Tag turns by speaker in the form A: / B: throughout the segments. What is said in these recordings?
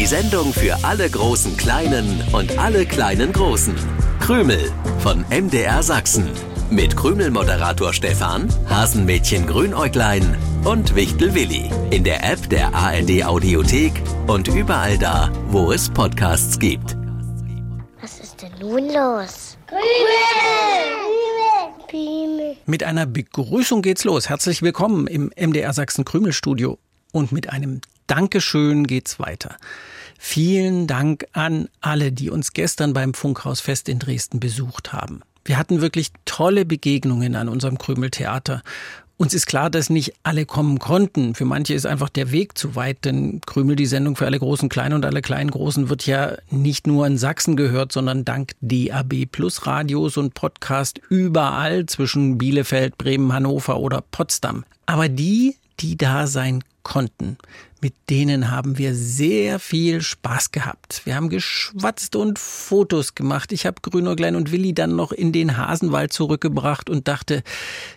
A: Die Sendung für alle großen Kleinen und alle kleinen Großen. Krümel von MDR Sachsen. Mit Krümel-Moderator Stefan, Hasenmädchen Grünäuglein und Wichtel Willi. In der App der ARD Audiothek und überall da, wo es Podcasts gibt.
B: Was ist denn nun los?
C: Mit einer Begrüßung geht's los. Herzlich willkommen im MDR Sachsen Krümelstudio. Und mit einem Dankeschön geht's weiter. Vielen Dank an alle, die uns gestern beim Funkhausfest in Dresden besucht haben. Wir hatten wirklich tolle Begegnungen an unserem Krümeltheater. Uns ist klar, dass nicht alle kommen konnten. Für manche ist einfach der Weg zu weit, denn Krümel, die Sendung für alle großen Kleinen und alle kleinen Großen, wird ja nicht nur in Sachsen gehört, sondern dank DAB Plus Radios und Podcast überall zwischen Bielefeld, Bremen, Hannover oder Potsdam. Aber die, die da sein konnten. Mit denen haben wir sehr viel Spaß gehabt. Wir haben geschwatzt und Fotos gemacht. Ich habe Grünäuglein und Willi dann noch in den Hasenwald zurückgebracht und dachte,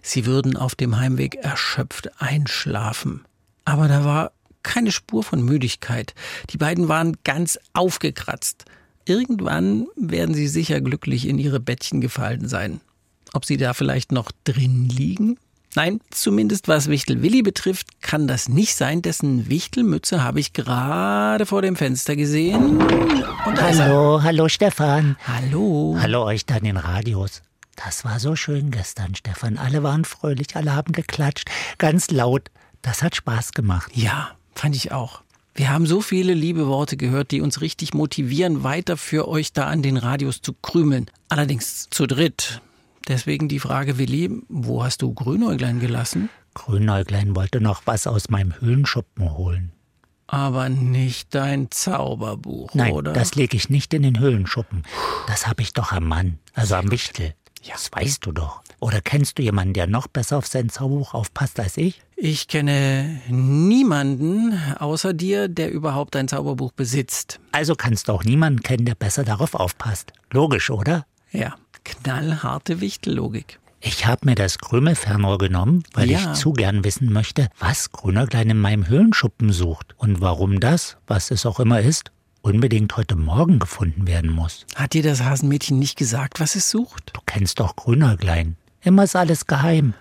C: sie würden auf dem Heimweg erschöpft einschlafen. Aber da war keine Spur von Müdigkeit. Die beiden waren ganz aufgekratzt. Irgendwann werden sie sicher glücklich in ihre Bettchen gefallen sein. Ob sie da vielleicht noch drin liegen? Nein, zumindest was Wichtel Willi betrifft, kann das nicht sein. Dessen Wichtelmütze habe ich gerade vor dem Fenster gesehen.
D: Und hallo, hallo Stefan.
C: Hallo.
D: Hallo euch da in den Radios. Das war so schön gestern, Stefan. Alle waren fröhlich, alle haben geklatscht, ganz laut. Das hat Spaß gemacht.
C: Ja, fand ich auch. Wir haben so viele liebe Worte gehört, die uns richtig motivieren, weiter für euch da an den Radios zu krümeln. Allerdings zu dritt. Deswegen die Frage, Willi, wo hast du Grünäuglein gelassen?
D: Grünäuglein wollte noch was aus meinem Höhlenschuppen holen.
C: Aber nicht dein Zauberbuch,
D: Nein,
C: oder?
D: das lege ich nicht in den Höhlenschuppen. Das habe ich doch am Mann, also am Wichtel.
C: Ja.
D: Das weißt du doch. Oder kennst du jemanden, der noch besser auf sein Zauberbuch aufpasst als ich?
C: Ich kenne niemanden außer dir, der überhaupt ein Zauberbuch besitzt.
D: Also kannst du auch niemanden kennen, der besser darauf aufpasst. Logisch, oder?
C: Ja, knallharte Wichtellogik.
D: Ich habe mir das Krümelfernrohr genommen, weil
C: Ja.
D: ich zu gern wissen möchte, was Grünerklein in meinem Höhlenschuppen sucht und warum das, was es auch immer ist, unbedingt heute Morgen gefunden werden muss.
C: Hat dir das Hasenmädchen nicht gesagt, was es sucht?
D: Du kennst doch Grünerklein. Immer ist alles geheim.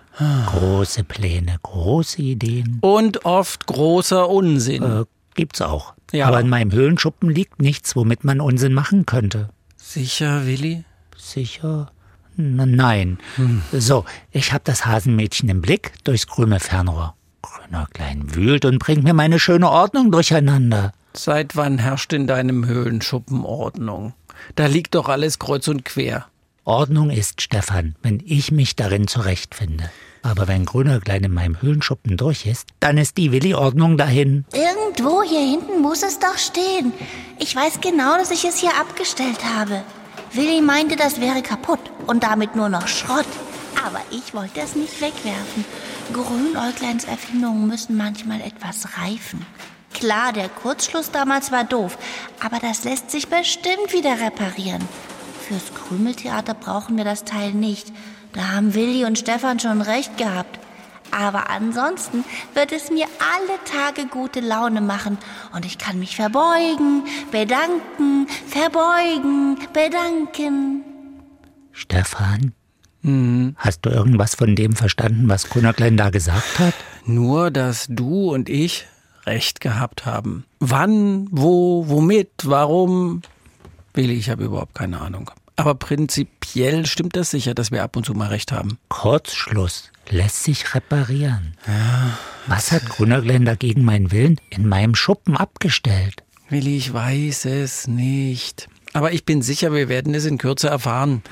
D: Große Pläne, große Ideen.
C: Und oft großer Unsinn.
D: Äh, gibt's auch.
C: Ja.
D: Aber in meinem Höhlenschuppen liegt nichts, womit man Unsinn machen könnte.
C: Sicher, Willi?
D: Sicher? N nein. So, ich habe das Hasenmädchen im Blick durchs grüne Fernrohr. Grüner Klein wühlt und bringt mir meine schöne Ordnung durcheinander.
C: Seit wann herrscht in deinem Höhlenschuppen Ordnung? Da liegt doch alles kreuz und quer.
D: Ordnung ist, Stefan, wenn ich mich darin zurechtfinde. Aber wenn Grüner Klein in meinem Höhlenschuppen durch ist, dann ist die Willi-Ordnung dahin.
B: Irgendwo hier hinten muss es doch stehen. Ich weiß genau, dass ich es hier abgestellt habe. Willi meinte, das wäre kaputt und damit nur noch Schrott. Aber ich wollte es nicht wegwerfen. Grünäugleins Erfindungen müssen manchmal etwas reifen. Klar, der Kurzschluss damals war doof, aber das lässt sich bestimmt wieder reparieren. Fürs Krümeltheater brauchen wir das Teil nicht. Da haben Willi und Stefan schon recht gehabt. Aber ansonsten wird es mir alle Tage gute Laune machen und ich kann mich verbeugen, bedanken, verbeugen, bedanken.
D: Stefan? Hast du irgendwas von dem verstanden, was Grüner Klein da gesagt hat?
C: Nur, dass du und ich recht gehabt haben. Wann, wo, womit, warum? Willi, ich habe überhaupt keine Ahnung. Aber prinzipiell stimmt das sicher, dass wir ab und zu mal recht haben.
D: Kurzschluss lässt sich reparieren. Was hat Grünerglen dagegen meinen Willen in meinem Schuppen abgestellt?
C: Willi, ich weiß es nicht. Aber ich bin sicher, wir werden es in Kürze erfahren.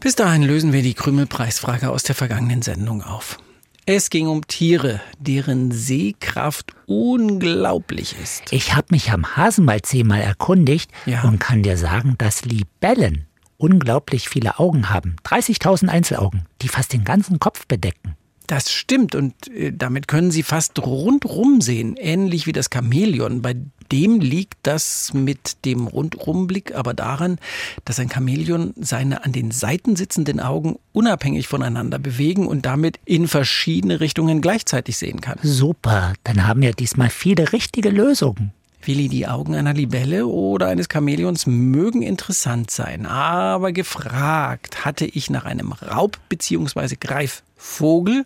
C: Bis dahin lösen wir die Krümelpreisfrage aus der vergangenen Sendung auf. Es ging um Tiere, deren Sehkraft unglaublich ist.
D: Ich habe mich am Hasenwaldsee mal erkundigt
C: Ja.
D: und kann dir sagen, dass Libellen unglaublich viele Augen haben. 30.000 Einzelaugen, die fast den ganzen Kopf bedecken.
C: Das stimmt und äh, damit können sie fast rundrum sehen, ähnlich wie das Chamäleon. Bei dem liegt das mit dem Rundrumblick aber daran, dass ein Chamäleon seine an den Seiten sitzenden Augen unabhängig voneinander bewegen und damit in verschiedene Richtungen gleichzeitig sehen kann.
D: Super, dann haben wir diesmal viele richtige Lösungen.
C: Willi, die Augen einer Libelle oder eines Chamäleons mögen interessant sein, aber gefragt hatte ich nach einem Raub- bzw. Greifvogel,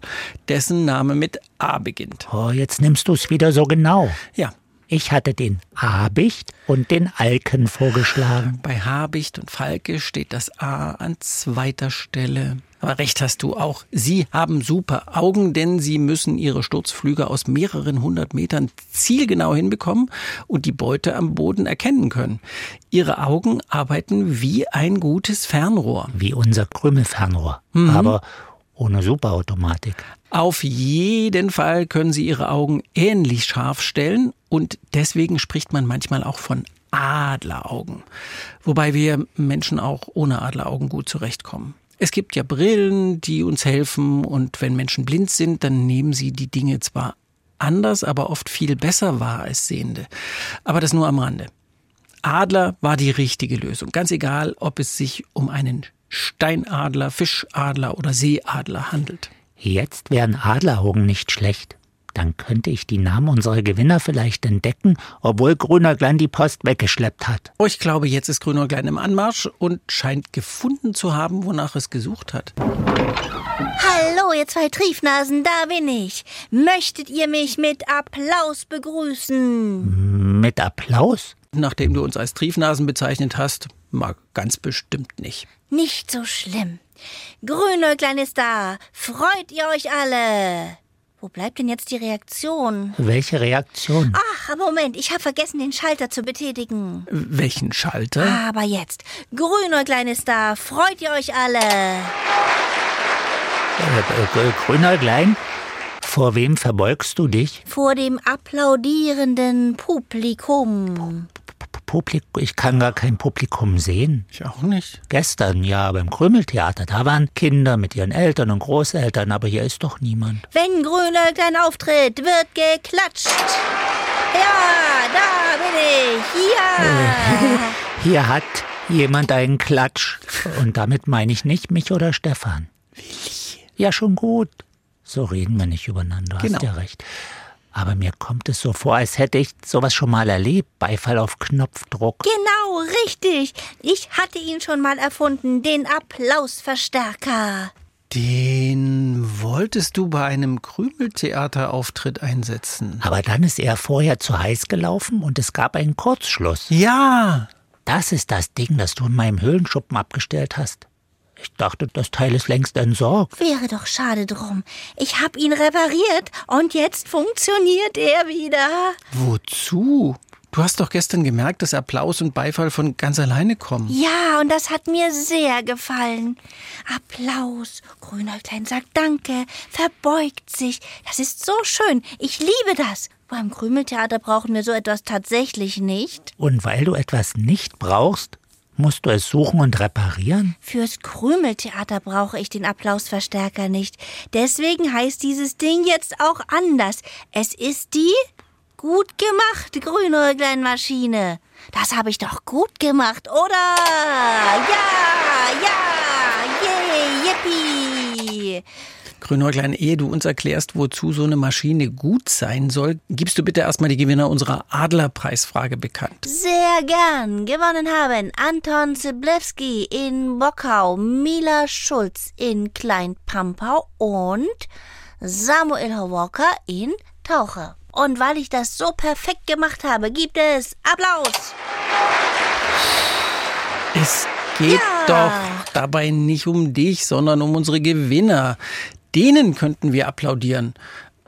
C: dessen Name mit A beginnt.
D: Oh, jetzt nimmst du es wieder so genau.
C: Ja,
D: Ich hatte den Habicht und den Alken vorgeschlagen.
C: bei Habicht und Falke steht das A an zweiter Stelle. Aber recht hast du auch. Sie haben super Augen, denn sie müssen ihre Sturzflüge aus mehreren hundert Metern zielgenau hinbekommen und die Beute am Boden erkennen können. Ihre Augen arbeiten wie ein gutes Fernrohr.
D: Wie unser Krümelfernrohr. Aber ohne Superautomatik.
C: Auf jeden Fall können sie ihre Augen ähnlich scharf stellen und deswegen spricht man manchmal auch von Adleraugen. Wobei wir Menschen auch ohne Adleraugen gut zurechtkommen. Es gibt ja Brillen, die uns helfen und wenn Menschen blind sind, dann nehmen sie die Dinge zwar anders, aber oft viel besser wahr als Sehende. Aber das nur am Rande. Adler war die richtige Lösung. Ganz egal, ob es sich um einen Steinadler, Fischadler oder Seeadler handelt.
D: Jetzt wären Adleraugen nicht schlecht. Dann könnte ich die Namen unserer Gewinner vielleicht entdecken, obwohl Grünerglein die Post weggeschleppt hat.
C: Oh, ich glaube, jetzt ist Grünäuglein im Anmarsch und scheint gefunden zu haben, wonach es gesucht hat.
B: Hallo, ihr zwei Triefnasen, da bin ich. Möchtet ihr mich mit Applaus begrüßen?
D: Mit Applaus?
C: Nachdem du uns als Triefnasen bezeichnet hast, mag ganz bestimmt nicht.
B: Nicht so schlimm. Grünäuglein ist da. Freut ihr euch alle? Wo bleibt denn jetzt die Reaktion?
D: Welche Reaktion?
B: Ach, Moment, ich habe vergessen, den Schalter zu betätigen.
C: Welchen Schalter?
B: Aber jetzt. Grünäuglein ist da. Freut ihr euch alle?
D: Äh, äh, Grünerglein? Vor wem verbeugst du dich?
B: Vor dem applaudierenden Publikum.
D: Publikum, ich kann gar kein Publikum sehen.
C: Ich auch nicht.
D: Gestern ja beim Krümeltheater, da waren Kinder mit ihren Eltern und Großeltern, aber hier ist doch niemand.
B: Wenn Grünäuglein auftritt, wird geklatscht. Ja, da bin ich. Ja.
D: Hier hat jemand einen Klatsch. Und damit meine ich nicht mich oder Stefan. Ja, schon gut. So reden wir nicht übereinander,
C: Genau.
D: hast ja recht. Aber mir kommt es so vor, als hätte ich sowas schon mal erlebt. Beifall auf Knopfdruck.
B: Genau, richtig. Ich hatte ihn schon mal erfunden, den Applausverstärker.
C: Den wolltest du bei einem Krümeltheaterauftritt einsetzen.
D: Aber dann ist er vorher zu heiß gelaufen und es gab einen Kurzschluss.
C: Ja,
D: Das ist das Ding, das du in meinem Höhlenschuppen abgestellt hast. Ich dachte, das Teil ist längst entsorgt.
B: Wäre doch schade drum. Ich hab ihn repariert und jetzt funktioniert er wieder.
C: wozu? Du hast doch gestern gemerkt, dass Applaus und Beifall von ganz alleine kommen.
B: Ja, und das hat mir sehr gefallen. Applaus. Grünäuglein sagt Danke, verbeugt sich. Das ist so schön. Ich liebe das. Beim Krümeltheater brauchen wir so etwas tatsächlich nicht.
D: Und weil du etwas nicht brauchst, musst du es suchen und reparieren?
B: Fürs Krümeltheater brauche ich den Applausverstärker nicht. Deswegen heißt dieses Ding jetzt auch anders. Es ist die gut gemacht Grünäuglein-Maschine. Das habe ich doch gut gemacht, oder? Ja, ja, yay, yippie.
C: Grünäuglein, ehe du uns erklärst, wozu so eine Maschine gut sein soll, gibst du bitte erstmal die Gewinner unserer Adlerpreisfrage bekannt.
B: Sehr gern. Gewonnen haben Anton Ziblewski in Bockau, Mila Schulz in Kleinpampau und Samuel Walker in Tauche. Und weil ich das so perfekt gemacht habe, gibt es Applaus.
C: Es geht
B: Ja.
C: doch dabei nicht um dich, sondern um unsere Gewinner. Denen könnten wir applaudieren.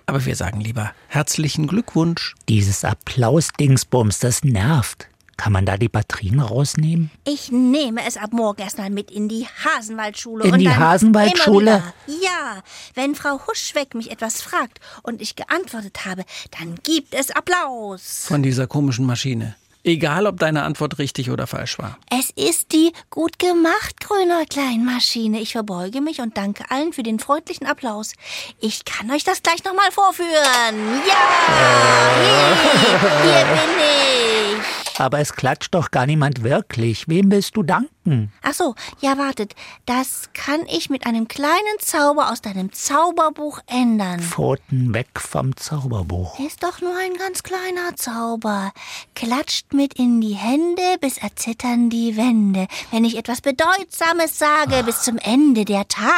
C: Aber wir sagen lieber herzlichen Glückwunsch.
D: Dieses Applaus-Dingsbums, das nervt. Kann man da die Batterien rausnehmen?
B: Ich nehme es ab morgen erstmal mit in die Hasenwaldschule.
D: In
B: und
D: die
B: dann
D: Hasenwaldschule?
B: Ja, wenn Frau Huschweck mich etwas fragt und ich geantwortet habe, dann gibt es Applaus.
C: Von dieser komischen Maschine. Egal, ob deine Antwort richtig oder falsch war.
B: Es ist die gut gemacht, Grünäuglein-Maschine. Ich verbeuge mich und danke allen für den freundlichen Applaus. Ich kann euch das gleich nochmal vorführen. Ja! Hey, hier bin ich.
D: Aber es klatscht doch gar niemand wirklich. Wem willst du danken?
B: Ach so, ja, wartet. Das kann ich mit einem kleinen Zauber aus deinem Zauberbuch ändern.
D: Pfoten weg vom Zauberbuch.
B: Ist doch nur ein ganz kleiner Zauber. Klatscht mit in die Hände, bis erzittern die Wände. Wenn ich etwas Bedeutsames sage, bis zum Ende der Tage.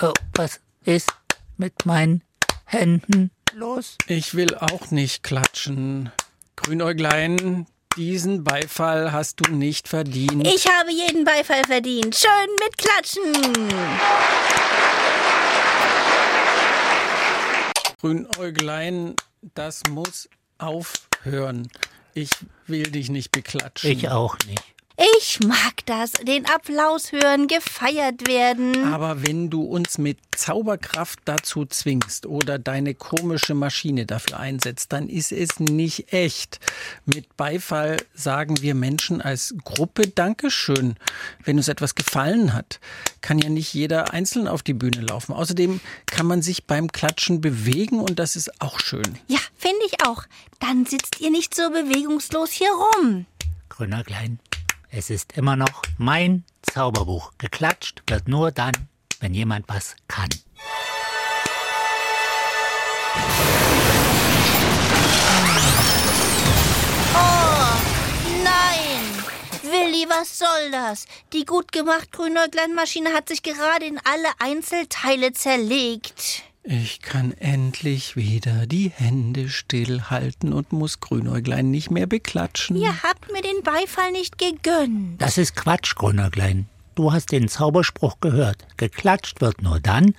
D: Oh, was ist mit meinen Händen los?
C: Ich will auch nicht klatschen. Grünäuglein, diesen Beifall hast du nicht verdient.
B: Ich habe jeden Beifall verdient. Schön mit Klatschen.
C: Grünäuglein, das muss aufhören. Ich will dich nicht beklatschen.
D: Ich auch nicht.
B: Ich mag das, den Applaus hören, gefeiert werden.
C: Aber wenn du uns mit Zauberkraft dazu zwingst oder deine komische Maschine dafür einsetzt, dann ist es nicht echt. Mit Beifall sagen wir Menschen als Gruppe Dankeschön. Wenn uns etwas gefallen hat, kann ja nicht jeder einzeln auf die Bühne laufen. Außerdem kann man sich beim Klatschen bewegen und das ist auch schön.
B: Ja, finde ich auch. Dann sitzt ihr nicht so bewegungslos hier rum.
D: Grüner Klein, es ist immer noch mein Zauberbuch. Geklatscht wird nur dann, wenn jemand was kann.
B: Nein! Willi, was soll das? Die gut gemacht Grünäuglein-Maschine hat sich gerade in alle Einzelteile zerlegt.
C: Ich kann endlich wieder die Hände stillhalten und muss Grünäuglein nicht mehr beklatschen.
B: Ihr habt mir den Beifall nicht gegönnt.
D: Das ist Quatsch, Grüner Klein. Du hast den Zauberspruch gehört. Geklatscht wird nur dann,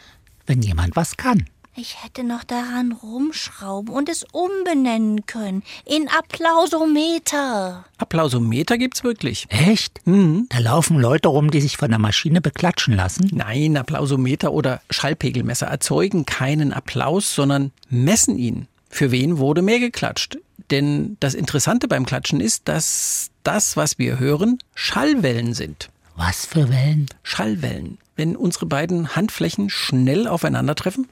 D: wenn jemand was kann.
B: Ich hätte noch daran rumschrauben und es umbenennen können in Applausometer.
C: Applausometer gibt's wirklich.
D: Echt?
C: Mhm.
D: Da laufen Leute rum, die sich von der Maschine beklatschen lassen?
C: Nein, Applausometer oder Schallpegelmesser erzeugen keinen Applaus, sondern messen ihn. Für wen wurde mehr geklatscht? Denn das Interessante beim Klatschen ist, dass das, was wir hören, Schallwellen sind.
D: Was für Wellen?
C: Schallwellen. Wenn unsere beiden Handflächen schnell aufeinandertreffen,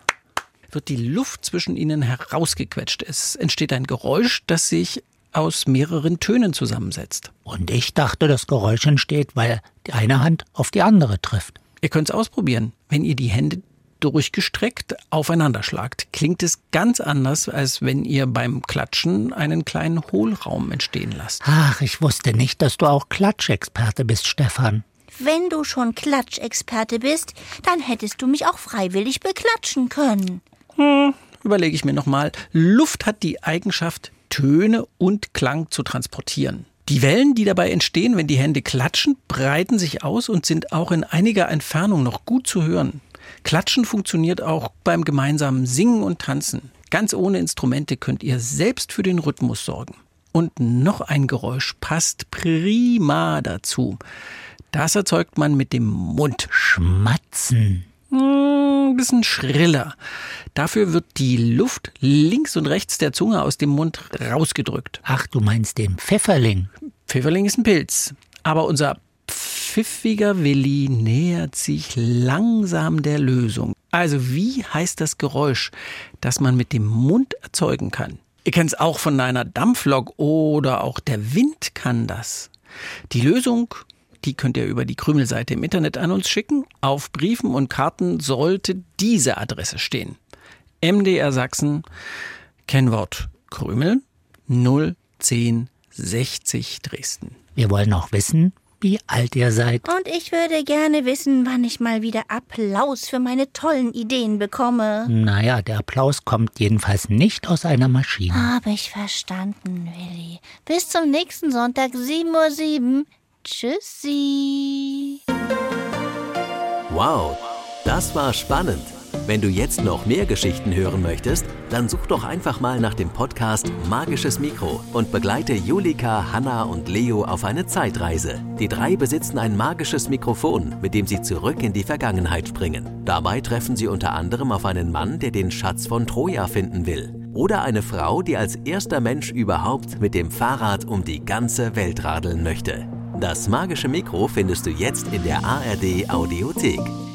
C: wird die Luft zwischen ihnen herausgequetscht. Es entsteht ein Geräusch, das sich aus mehreren Tönen zusammensetzt.
D: Und ich dachte, das Geräusch entsteht, weil die eine Hand auf die andere trifft.
C: Ihr könnt es ausprobieren. Wenn ihr die Hände durchgestreckt aufeinander schlagt, klingt es ganz anders, als wenn ihr beim Klatschen einen kleinen Hohlraum entstehen lasst.
D: Ach, ich wusste nicht, dass du auch Klatschexperte bist, Stefan.
B: Wenn du schon Klatschexperte bist, dann hättest du mich auch freiwillig beklatschen können.
C: Überlege ich mir nochmal. Luft hat die Eigenschaft, Töne und Klang zu transportieren. Die Wellen, die dabei entstehen, wenn die Hände klatschen, breiten sich aus und sind auch in einiger Entfernung noch gut zu hören. Klatschen funktioniert auch beim gemeinsamen Singen und Tanzen. Ganz ohne Instrumente könnt ihr selbst für den Rhythmus sorgen. Und noch ein Geräusch passt prima dazu. Das erzeugt man mit dem Mund.
D: Schmatzen.
C: Hm, Ein bisschen schriller. Dafür wird die Luft links und rechts der Zunge aus dem Mund rausgedrückt.
D: Ach, du meinst den Pfefferling.
C: Pfifferling ist ein Pilz. Aber unser pfiffiger Willi nähert sich langsam der Lösung. Also wie heißt das Geräusch, das man mit dem Mund erzeugen kann? Ihr kennt es auch von einer Dampflok oder auch der Wind kann das. Die Lösung, die könnt ihr über die Krümelseite im Internet an uns schicken. Auf Briefen und Karten sollte diese Adresse stehen. MDR Sachsen, Kennwort Krümel 01060 Dresden.
D: Wir wollen auch wissen, wie alt ihr seid.
B: Und ich würde gerne wissen, wann ich mal wieder Applaus für meine tollen Ideen bekomme.
D: Naja, der Applaus kommt jedenfalls nicht aus einer Maschine.
B: Habe ich verstanden, Willi. Bis zum nächsten Sonntag, 7.07 Uhr. Tschüssi.
A: Wow, das war spannend. Wenn du jetzt noch mehr Geschichten hören möchtest, dann such doch einfach mal nach dem Podcast Magisches Mikro und begleite Julika, Hanna und Leo auf eine Zeitreise. Die drei besitzen ein magisches Mikrofon, mit dem sie zurück in die Vergangenheit springen. Dabei treffen sie unter anderem auf einen Mann, der den Schatz von Troja finden will. Oder eine Frau, die als erster Mensch überhaupt mit dem Fahrrad um die ganze Welt radeln möchte. Das magische Mikro findest du jetzt in der ARD Audiothek.